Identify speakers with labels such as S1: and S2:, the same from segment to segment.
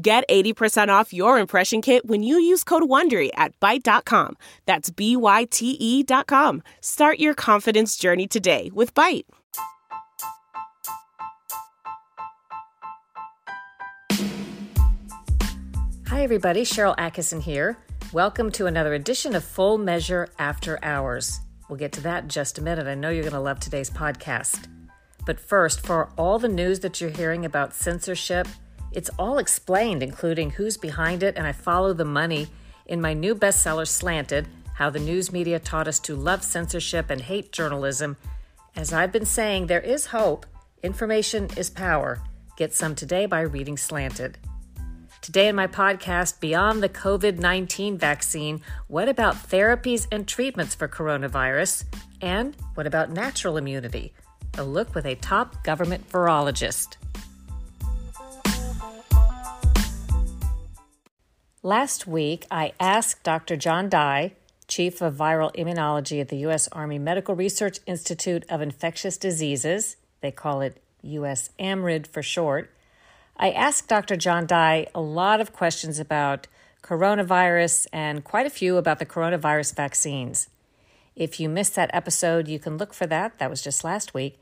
S1: Get 80% off your impression kit when you use code WONDERY at Byte.com. That's B-Y-T-E dot com. Start your confidence journey today with Byte.
S2: Hi, everybody. Sharyl Attkisson here. Welcome to another edition of Full Measure After Hours. We'll get to that in just a minute. I know you're going to love today's podcast. But first, for all the news that you're hearing about censorship, it's all explained, including who's behind it, and I follow the money in my new bestseller, Slanted How the News Media Taught Us to Love Censorship and Hate Journalism. As I've been saying, there is hope. Information is power. Get some today by reading Slanted. Today in my podcast, Beyond the COVID 19 Vaccine, what about therapies and treatments for coronavirus? And what about natural immunity? A look with a top government virologist. Last week, I asked Dr. John Dye, Chief of Viral Immunology at the U.S. Army Medical Research Institute of Infectious Diseases, they call it U.S. AMRIID for short, I asked Dr. John Dye a lot of questions about coronavirus and quite a few about the coronavirus vaccines. If you missed that episode, you can look for that. That was just last week.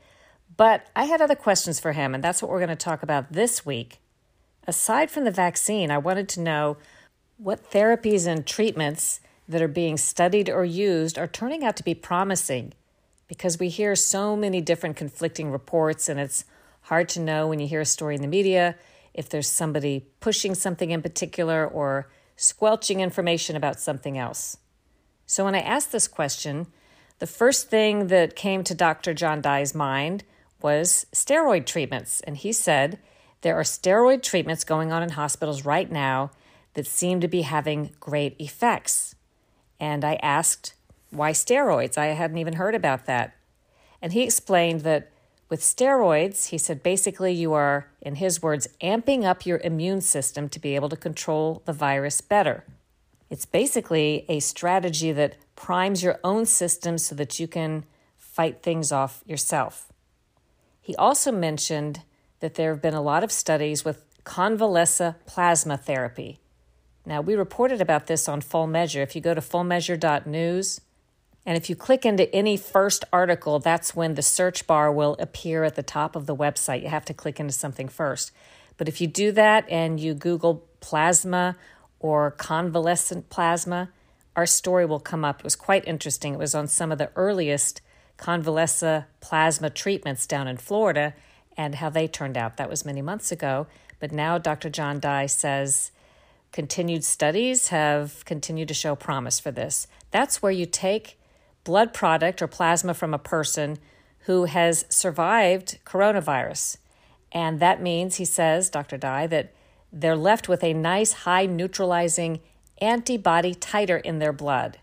S2: But I had other questions for him, and that's what we're going to talk about this week. Aside from the vaccine, I wanted to know what therapies and treatments that are being studied or used are turning out to be promising because we hear so many different conflicting reports, and it's hard to know when you hear a story in the media if there's somebody pushing something in particular or squelching information about something else. So when I asked this question, the first thing that came to Dr. John Dye's mind was steroid treatments. And he said there are steroid treatments going on in hospitals right now that seem to be having great effects. And I asked, why steroids? I hadn't even heard about that. And he explained that with steroids, he said basically you are, in his words, amping up your immune system to be able to control the virus better. It's basically a strategy that primes your own system so that you can fight things off yourself. He also mentioned that there have been a lot of studies with convalescent plasma therapy. Now, we reported about this on Full Measure. If you go to fullmeasure.news, and if you click into any first article, that's when the search bar will appear at the top of the website. You have to click into something first. But if you do that and you Google plasma or convalescent plasma, our story will come up. It was quite interesting. It was on some of the earliest convalescent plasma treatments down in Florida and how they turned out. That was many months ago. But now Dr. John Dye says continued studies have continued to show promise for this. That's where you take blood product or plasma from a person who has survived coronavirus. And that means, he says, Dr. Dye, that they're left with a nice high neutralizing antibody titer in their blood.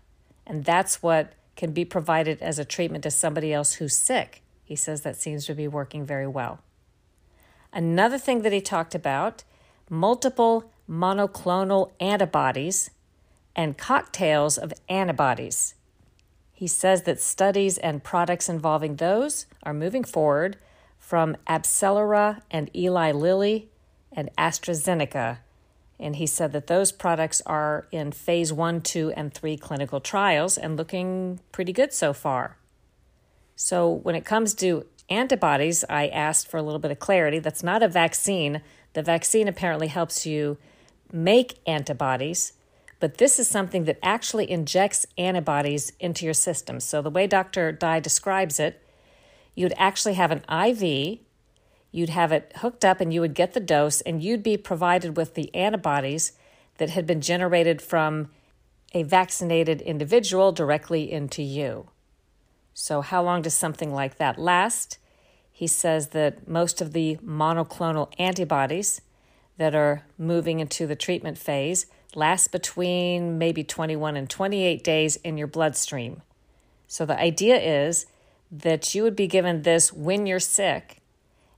S2: And that's what can be provided as a treatment to somebody else who's sick. He says that seems to be working very well. Another thing that he talked about multiple monoclonal antibodies and cocktails of antibodies. He says that studies and products involving those are moving forward from AbCellera and Eli Lilly and AstraZeneca. And he said that those products are in phase one, two, and three clinical trials and looking pretty good so far. So, when it comes to antibodies, I asked for a little bit of clarity. That's not a vaccine. The vaccine apparently helps you make antibodies, but this is something that actually injects antibodies into your system. So, the way Dr. Dye describes it, you'd actually have an IV, you'd have it hooked up, and you would get the dose, and you'd be provided with the antibodies that had been generated from a vaccinated individual directly into you. So, how long does something like that last? He says that most of the monoclonal antibodies that are moving into the treatment phase last between maybe 21 and 28 days in your bloodstream. So the idea is that you would be given this when you're sick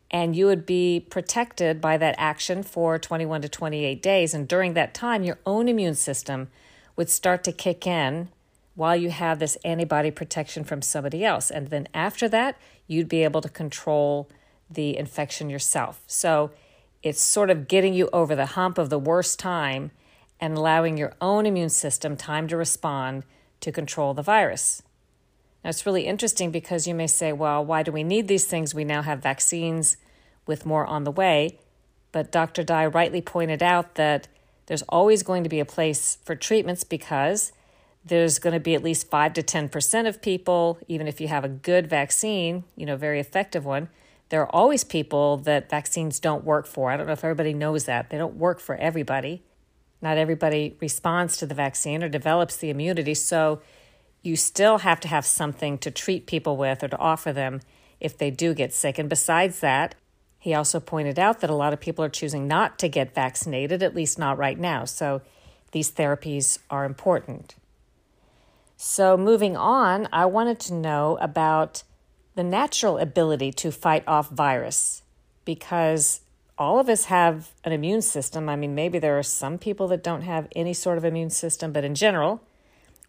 S2: and you would be protected by that action for 21 to 28 days. And during that time, your own immune system would start to kick in while you have this antibody protection from somebody else. And then after that, you'd be able to control the infection yourself. So it's sort of getting you over the hump of the worst time and allowing your own immune system time to respond to control the virus. Now, it's really interesting because you may say, well, why do we need these things? We now have vaccines with more on the way. But Dr. Dye rightly pointed out that there's always going to be a place for treatments because there's going to be at least 5 to 10% of people, even if you have a good vaccine, you know, very effective one, there are always people that vaccines don't work for. I don't know if everybody knows that. They don't work for everybody. Not everybody responds to the vaccine or develops the immunity. So you still have to have something to treat people with or to offer them if they do get sick. And besides that, he also pointed out that a lot of people are choosing not to get vaccinated, at least not right now. So these therapies are important. So, moving on, I wanted to know about the natural ability to fight off virus because all of us have an immune system. I mean, maybe there are some people that don't have any sort of immune system, but in general,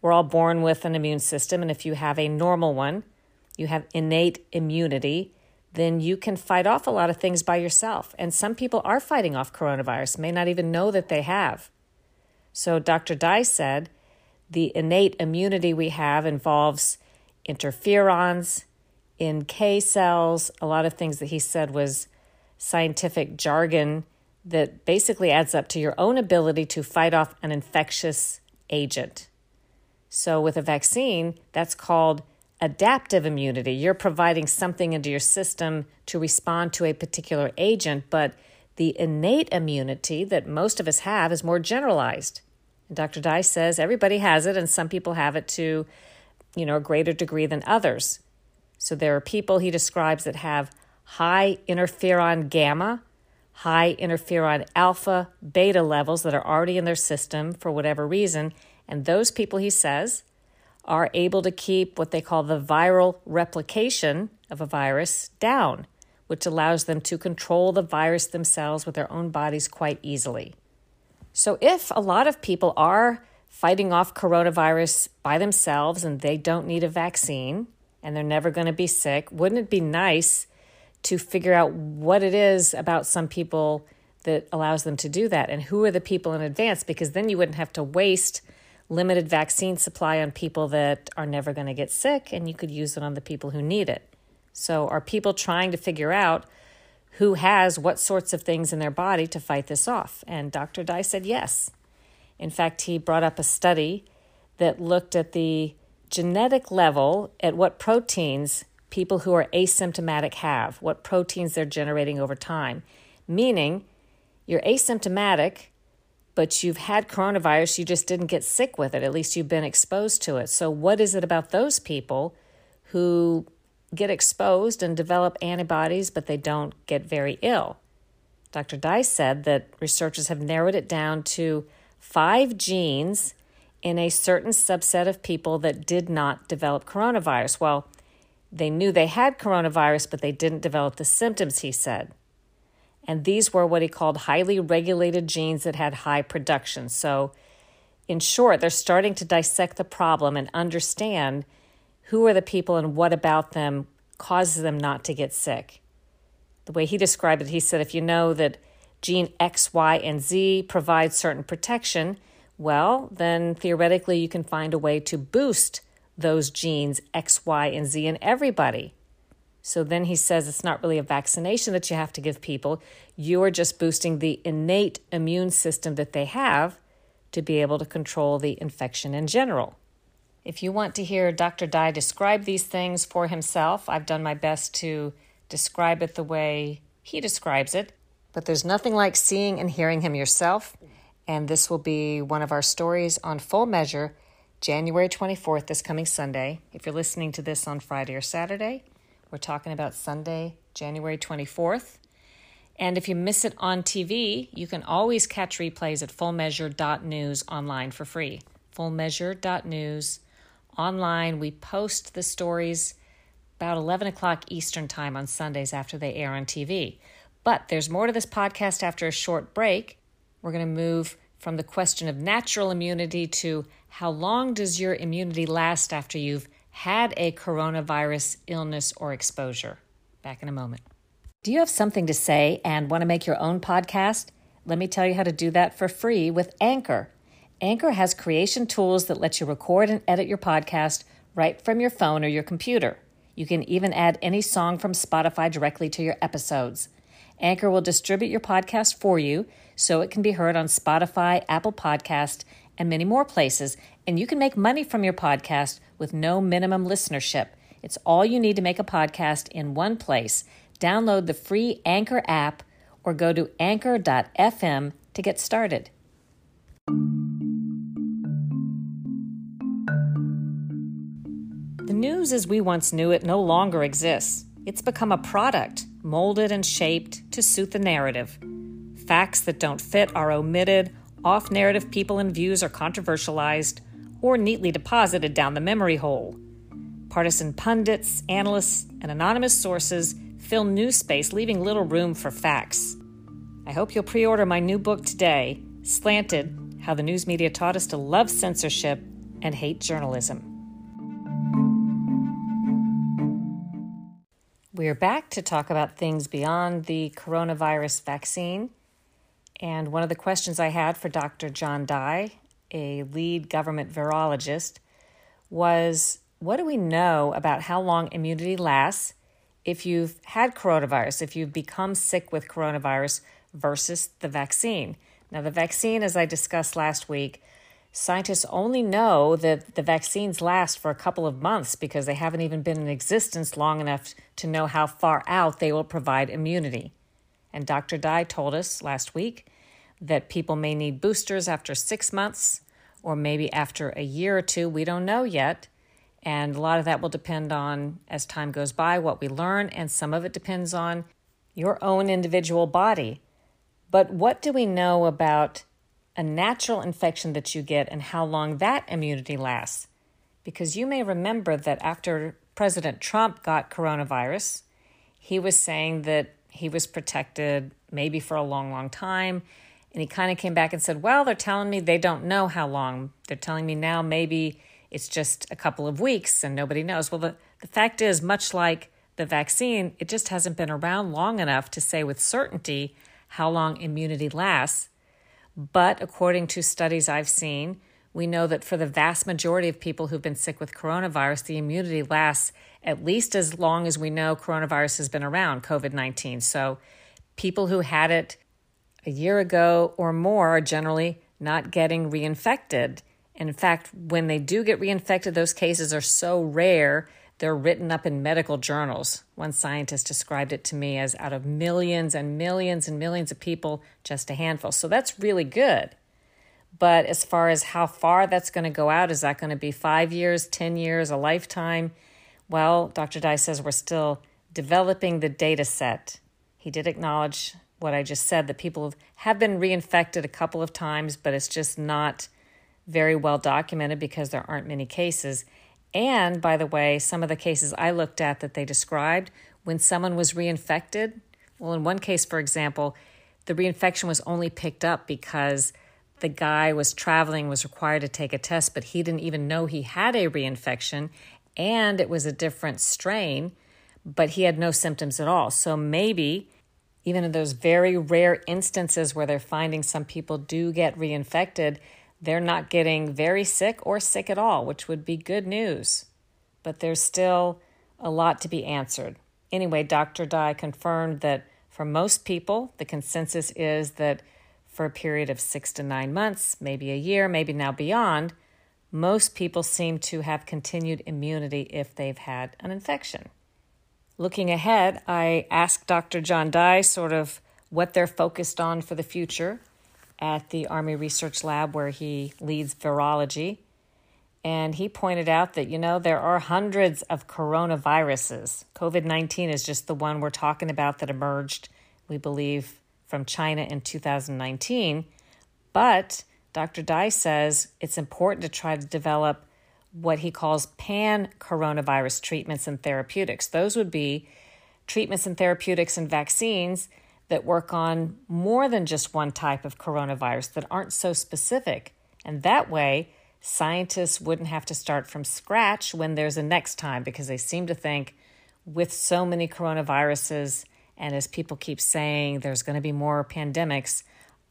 S2: we're all born with an immune system. And if you have a normal one, you have innate immunity, then you can fight off a lot of things by yourself. And some people are fighting off coronavirus, may not even know that they have. So Dr. Dye said the innate immunity we have involves interferons, NK cells, a lot of things that he said was scientific jargon that basically adds up to your own ability to fight off an infectious agent. So, with a vaccine, that's called adaptive immunity. You're providing something into your system to respond to a particular agent, but the innate immunity that most of us have is more generalized. And Dr. Dye says everybody has it, and some people have it to, you know, a greater degree than others. So there are people he describes that have high interferon gamma, high interferon alpha, beta levels that are already in their system for whatever reason. And those people, he says, are able to keep what they call the viral replication of a virus down, which allows them to control the virus themselves with their own bodies quite easily. So, if a lot of people are fighting off coronavirus by themselves and they don't need a vaccine and they're never going to be sick, wouldn't it be nice to figure out what it is about some people that allows them to do that and who are the people in advance? Because then you wouldn't have to waste limited vaccine supply on people that are never going to get sick, and you could use it on the people who need it. So, are people trying to figure out who has what sorts of things in their body to fight this off? And Dr. Dye said yes. In fact, he brought up a study that looked at the genetic level at what proteins people who are asymptomatic have, what proteins they're generating over time. Meaning, you're asymptomatic but you've had coronavirus, you just didn't get sick with it. At least you've been exposed to it. So, what is it about those people who get exposed and develop antibodies, but they don't get very ill? Dr. Dye said that researchers have narrowed it down to five genes in a certain subset of people that did not develop coronavirus. Well, they knew they had coronavirus, but they didn't develop the symptoms, he said. And these were what he called highly regulated genes that had high production. So, in short, they're starting to dissect the problem and understand who are the people and what about them causes them not to get sick. The way he described it, he said if you know that gene X, Y, and Z provide certain protection, well, then theoretically you can find a way to boost those genes X, Y, and Z in everybody. So then he says it's not really a vaccination that you have to give people. You are just boosting the innate immune system that they have to be able to control the infection in general. If you want to hear Dr. Dye describe these things for himself, I've done my best to describe it the way he describes it. But there's nothing like seeing and hearing him yourself. And this will be one of our stories on full measure, January 24th, this coming Sunday. If you're listening to this on Friday or Saturday, we're talking about Sunday, January 24th. And if you miss it on TV, you can always catch replays at fullmeasure.news online for free. Fullmeasure.news online. We post the stories about 11 o'clock Eastern Time on Sundays after they air on TV. But there's more to this podcast after a short break. We're going to move from the question of natural immunity to how long does your immunity last after you've had a coronavirus illness or exposure. Back in a moment. Do you have something to say and want to make your own podcast? Let me tell you how to do that for free with Anchor. Anchor has creation tools that let you record and edit your podcast right from your phone or your computer. You can even add any song from Spotify directly to your episodes. Anchor will distribute your podcast for you so it can be heard on Spotify, Apple Podcast, and many more places, and you can make money from your podcast with no minimum listenership. It's all you need to make a podcast in one place. Download the free Anchor app or go to anchor.fm to get started. The news as we once knew it no longer exists. It's become a product, molded and shaped to suit the narrative. Facts that don't fit are omitted, off narrative people and views are controversialized, or neatly deposited down the memory hole. Partisan pundits, analysts, and anonymous sources fill news space, leaving little room for facts. I hope you'll pre order my new book today, Slanted How the News Media Taught Us to Love Censorship and Hate Journalism. We are back to talk about things beyond the coronavirus vaccine. And one of the questions I had for Dr. John Dye, a lead government virologist, was what do we know about how long immunity lasts if you've had coronavirus, if you've become sick with coronavirus versus the vaccine? Now, the vaccine, as I discussed last week, scientists only know that the vaccines last for a couple of months because they haven't even been in existence long enough to know how far out they will provide immunity. And Dr. Dye told us last week that people may need boosters after six months or maybe after a year or two. We don't know yet. And a lot of that will depend on, as time goes by, what we learn, and some of it depends on your own individual body. But what do we know about a natural infection that you get and how long that immunity lasts? Because you may remember that after President Trump got coronavirus, he was saying that he was protected maybe for a long, long time. And he kind of came back and said, Well, they're telling me they don't know how long. They're telling me now maybe it's just a couple of weeks and nobody knows. Well, the, the fact is, much like the vaccine, it just hasn't been around long enough to say with certainty how long immunity lasts. But according to studies I've seen, we know that for the vast majority of people who've been sick with coronavirus, the immunity lasts at least as long as we know coronavirus has been around, COVID 19. So people who had it a year ago or more are generally not getting reinfected. In fact, when they do get reinfected, those cases are so rare, they're written up in medical journals. One scientist described it to me as out of millions and millions and millions of people, just a handful. So that's really good. But as far as how far that's going to go out, is that going to be five years, 10 years, a lifetime? Well, Dr. Dye says we're still developing the data set. He did acknowledge what I just said that people have been reinfected a couple of times, but it's just not very well documented because there aren't many cases. And by the way, some of the cases I looked at that they described when someone was reinfected, well, in one case, for example, the reinfection was only picked up because the guy was traveling, was required to take a test, but he didn't even know he had a reinfection and it was a different strain, but he had no symptoms at all. So maybe even in those very rare instances where they're finding some people do get reinfected, they're not getting very sick or sick at all, which would be good news. But there's still a lot to be answered. Anyway, Dr. Dye confirmed that for most people, the consensus is that for a period of six to nine months, maybe a year, maybe now beyond, most people seem to have continued immunity if they've had an infection. Looking ahead, I asked Dr. John Dye sort of what they're focused on for the future at the Army Research Lab where he leads virology. And he pointed out that, you know, there are hundreds of coronaviruses. COVID 19 is just the one we're talking about that emerged we believe, from China in 2019. But Dr. Dye says it's important to try to develop what he calls pan coronavirus treatments and therapeutics. Those would be treatments and therapeutics and vaccines that work on more than just one type of coronavirus that aren't so specific. And that way, scientists wouldn't have to start from scratch when there's a next time because they seem to think with so many coronaviruses and as people keep saying there's going to be more pandemics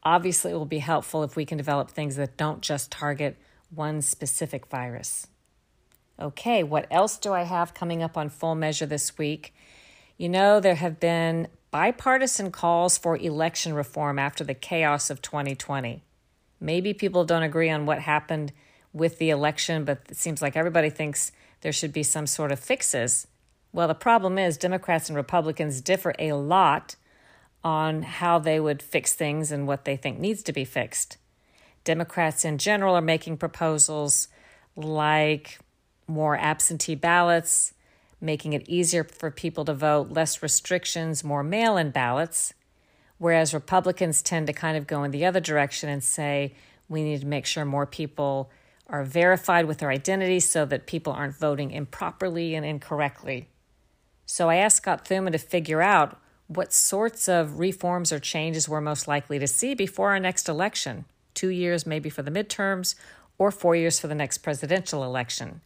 S2: obviously it will be helpful if we can develop things that don't just target one specific virus okay what else do i have coming up on full measure this week you know there have been bipartisan calls for election reform after the chaos of 2020 maybe people don't agree on what happened with the election, but it seems like everybody thinks there should be some sort of fixes. Well, the problem is Democrats and Republicans differ a lot on how they would fix things and what they think needs to be fixed. Democrats in general are making proposals like more absentee ballots, making it easier for people to vote, less restrictions, more mail in ballots, whereas Republicans tend to kind of go in the other direction and say we need to make sure more people are verified with their identity so that people aren't voting improperly and incorrectly. So I asked Scott Thuman to figure out what sorts of reforms or changes we're most likely to see before our next election two years maybe for the midterms, or four years for the next presidential election.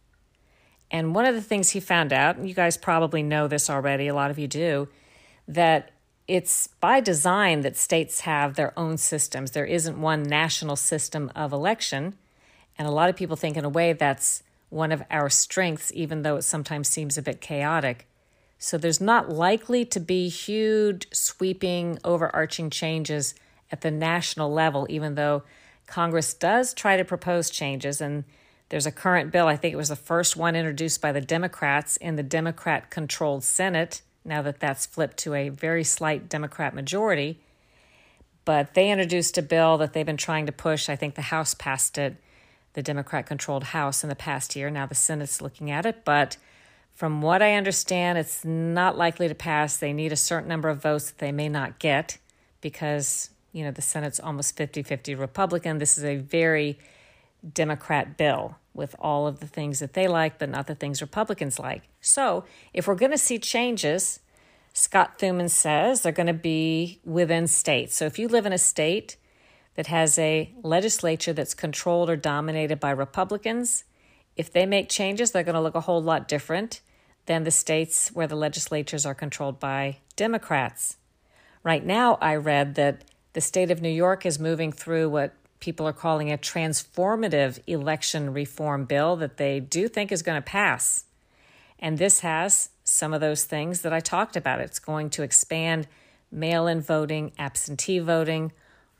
S2: And one of the things he found out, and you guys probably know this already, a lot of you do, that it's by design that states have their own systems. There isn't one national system of election. And a lot of people think, in a way, that's one of our strengths, even though it sometimes seems a bit chaotic. So there's not likely to be huge, sweeping, overarching changes at the national level, even though Congress does try to propose changes. And there's a current bill, I think it was the first one introduced by the Democrats in the Democrat controlled Senate, now that that's flipped to a very slight Democrat majority. But they introduced a bill that they've been trying to push. I think the House passed it the Democrat controlled House in the past year. Now the Senate's looking at it, but from what I understand, it's not likely to pass. They need a certain number of votes that they may not get because, you know, the Senate's almost 50 50 Republican. This is a very Democrat bill with all of the things that they like, but not the things Republicans like. So if we're going to see changes, Scott Thuman says they're going to be within states. So if you live in a state that has a legislature that's controlled or dominated by Republicans, if they make changes, they're going to look a whole lot different than the states where the legislatures are controlled by Democrats. Right now, I read that the state of New York is moving through what people are calling a transformative election reform bill that they do think is going to pass. And this has some of those things that I talked about. It's going to expand mail in voting, absentee voting,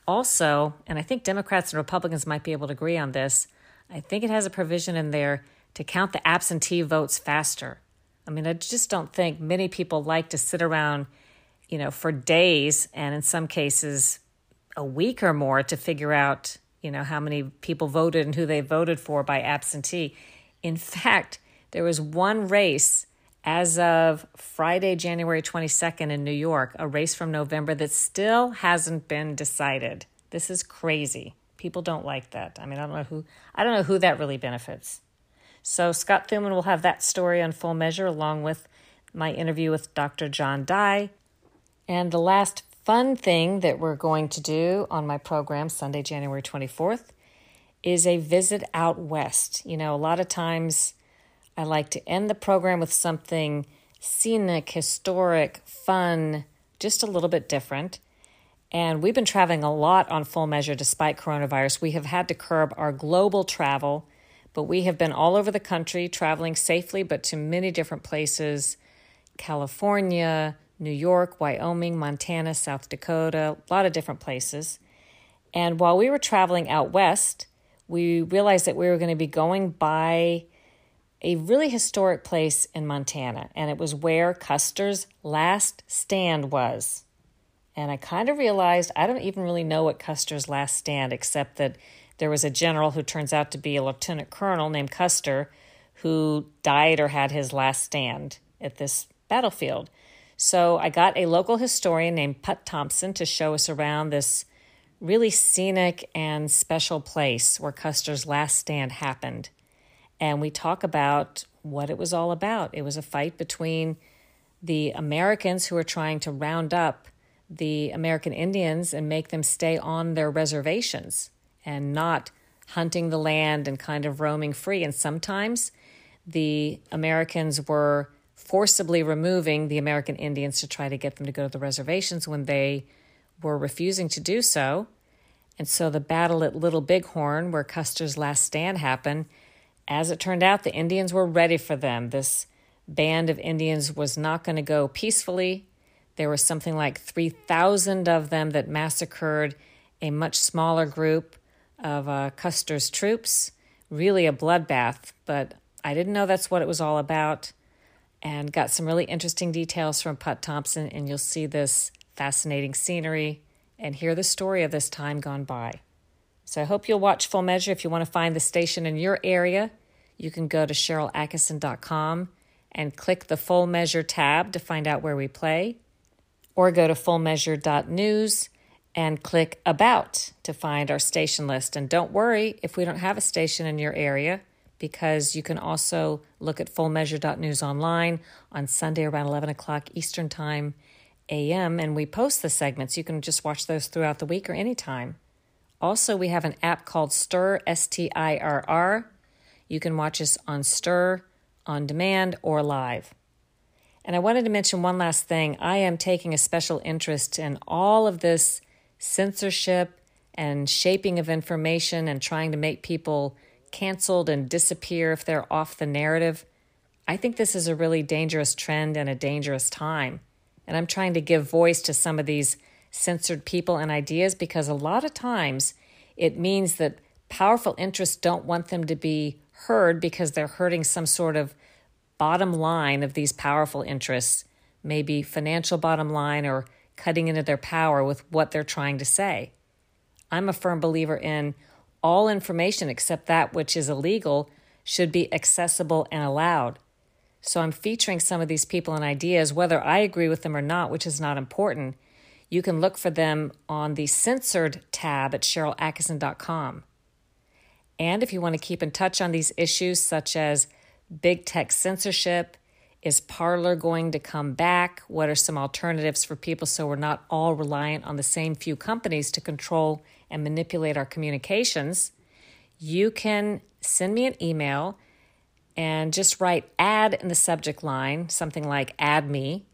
S2: also, and I think Democrats and Republicans might be able to agree on this, I think it has a provision in there to count the absentee votes faster. I mean, I just don't think many people like to sit around, you know, for days and in some cases a week or more to figure out, you know, how many people voted and who they voted for by absentee. In fact, there was one race as of Friday, January 22nd in New York, a race from November that still hasn't been decided. This is crazy. People don't like that. I mean, I don't know who I don't know who that really benefits. So Scott Thuman will have that story on full measure along with my interview with Dr. John Dye. And the last fun thing that we're going to do on my program Sunday, January 24th is a visit out west. You know, a lot of times I like to end the program with something scenic, historic, fun, just a little bit different. And we've been traveling a lot on full measure despite coronavirus. We have had to curb our global travel, but we have been all over the country traveling safely, but to many different places California, New York, Wyoming, Montana, South Dakota, a lot of different places. And while we were traveling out west, we realized that we were going to be going by a really historic place in Montana, and it was where Custer's last stand was. And I kind of realized I don't even really know what Custer's last stand, except that there was a general who turns out to be a lieutenant colonel named Custer who died or had his last stand at this battlefield. So I got a local historian named Put Thompson to show us around this really scenic and special place where Custer's last stand happened. And we talk about what it was all about. It was a fight between the Americans who were trying to round up the American Indians and make them stay on their reservations and not hunting the land and kind of roaming free. And sometimes the Americans were forcibly removing the American Indians to try to get them to go to the reservations when they were refusing to do so. And so the battle at Little Bighorn, where Custer's last stand happened, as it turned out, the Indians were ready for them. This band of Indians was not going to go peacefully. There was something like 3,000 of them that massacred a much smaller group of uh, Custer's troops. Really a bloodbath, but I didn't know that's what it was all about. And got some really interesting details from Put Thompson, and you'll see this fascinating scenery and hear the story of this time gone by. So I hope you'll watch Full Measure. If you want to find the station in your area, you can go to SharylAttkisson.com and click the Full Measure tab to find out where we play, or go to fullmeasure.news and click About to find our station list. And don't worry if we don't have a station in your area, because you can also look at fullmeasure.news online on Sunday around 11 o'clock Eastern Time a.m. and we post the segments. You can just watch those throughout the week or anytime. Also, we have an app called Stirr S T I R R. You can watch us on Stirr, on demand, or live. And I wanted to mention one last thing. I am taking a special interest in all of this censorship and shaping of information and trying to make people canceled and disappear if they're off the narrative. I think this is a really dangerous trend and a dangerous time. And I'm trying to give voice to some of these censored people and ideas because a lot of times it means that powerful interests don't want them to be heard because they're hurting some sort of bottom line of these powerful interests, maybe financial bottom line or cutting into their power with what they're trying to say. I'm a firm believer in all information except that which is illegal should be accessible and allowed. So I'm featuring some of these people and ideas, whether I agree with them or not, which is not important. You can look for them on the censored tab at SharylAttkisson.com. And if you want to keep in touch on these issues, such as big tech censorship, is Parler going to come back? What are some alternatives for people so we're not all reliant on the same few companies to control and manipulate our communications? You can send me an email and just write add in the subject line, something like add me,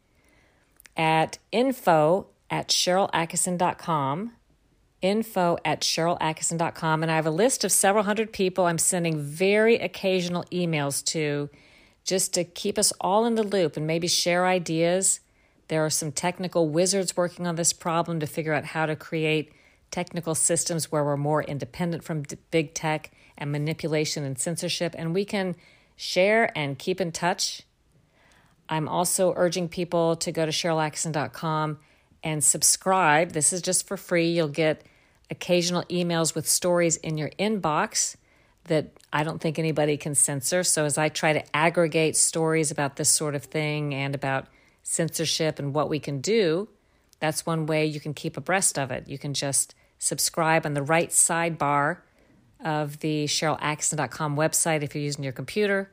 S2: at info at SharylAttkisson.com. Info at SharylAttkisson.com. And I have a list of several hundred people I'm sending very occasional emails to just to keep us all in the loop and maybe share ideas. There are some technical wizards working on this problem to figure out how to create technical systems where we're more independent from big tech and manipulation and censorship. And we can share and keep in touch. I'm also urging people to go to SharylAttkisson.com and subscribe. This is just for free. You'll get occasional emails with stories in your inbox that I don't think anybody can censor. So, as I try to aggregate stories about this sort of thing and about censorship and what we can do, that's one way you can keep abreast of it. You can just subscribe on the right sidebar of the SharylAttkisson.com website if you're using your computer,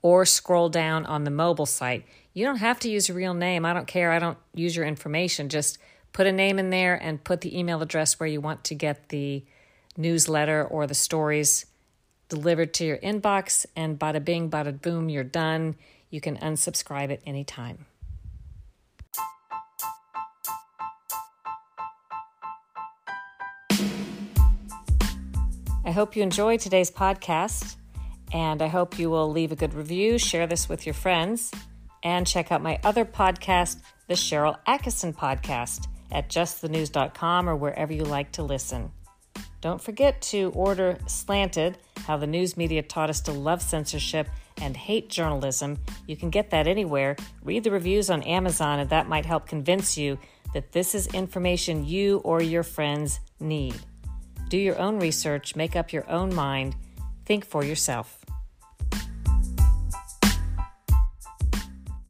S2: or scroll down on the mobile site. You don't have to use a real name. I don't care. I don't use your information. Just put a name in there and put the email address where you want to get the newsletter or the stories delivered to your inbox, and bada bing, bada boom, you're done. You can unsubscribe at any time. I hope you enjoyed today's podcast, and I hope you will leave a good review, share this with your friends, and check out my other podcast, the Sharyl Attkisson Podcast, at justthenews.com or wherever you like to listen. Don't forget to order Slanted How the News Media Taught Us to Love Censorship and Hate Journalism. You can get that anywhere. Read the reviews on Amazon, and that might help convince you that this is information you or your friends need. Do your own research, make up your own mind, think for yourself.